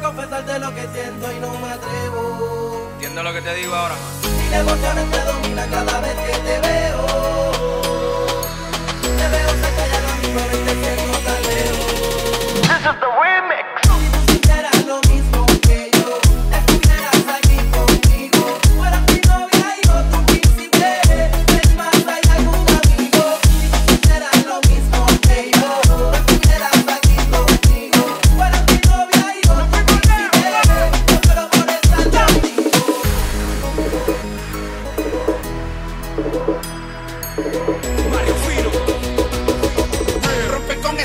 confesarte lo que siento y no me atrevo. Entiendo lo que te digo ahora. Mis emociones me domina cada vez que te veo.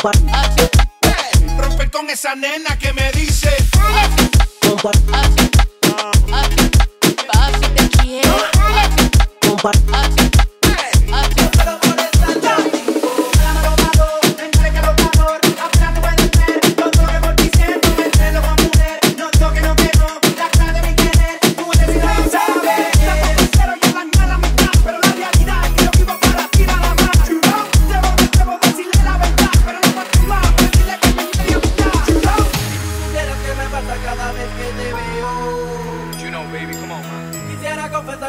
Comparte. rompe con esa nena que me dice. Compadre. Papi, te